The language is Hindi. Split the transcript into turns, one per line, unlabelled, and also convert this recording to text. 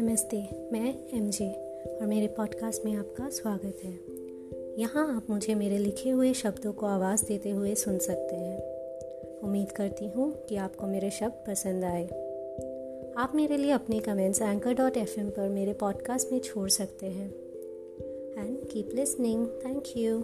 नमस्ते, मैं एम जे और मेरे पॉडकास्ट में आपका स्वागत है। यहाँ आप मुझे मेरे लिखे हुए शब्दों को आवाज़ देते हुए सुन सकते हैं। उम्मीद करती हूँ कि आपको मेरे शब्द पसंद आए। आप मेरे लिए अपने कमेंट्स एंकर डॉट एफ़ पर मेरे पॉडकास्ट में छोड़ सकते हैं। And keep listening thank you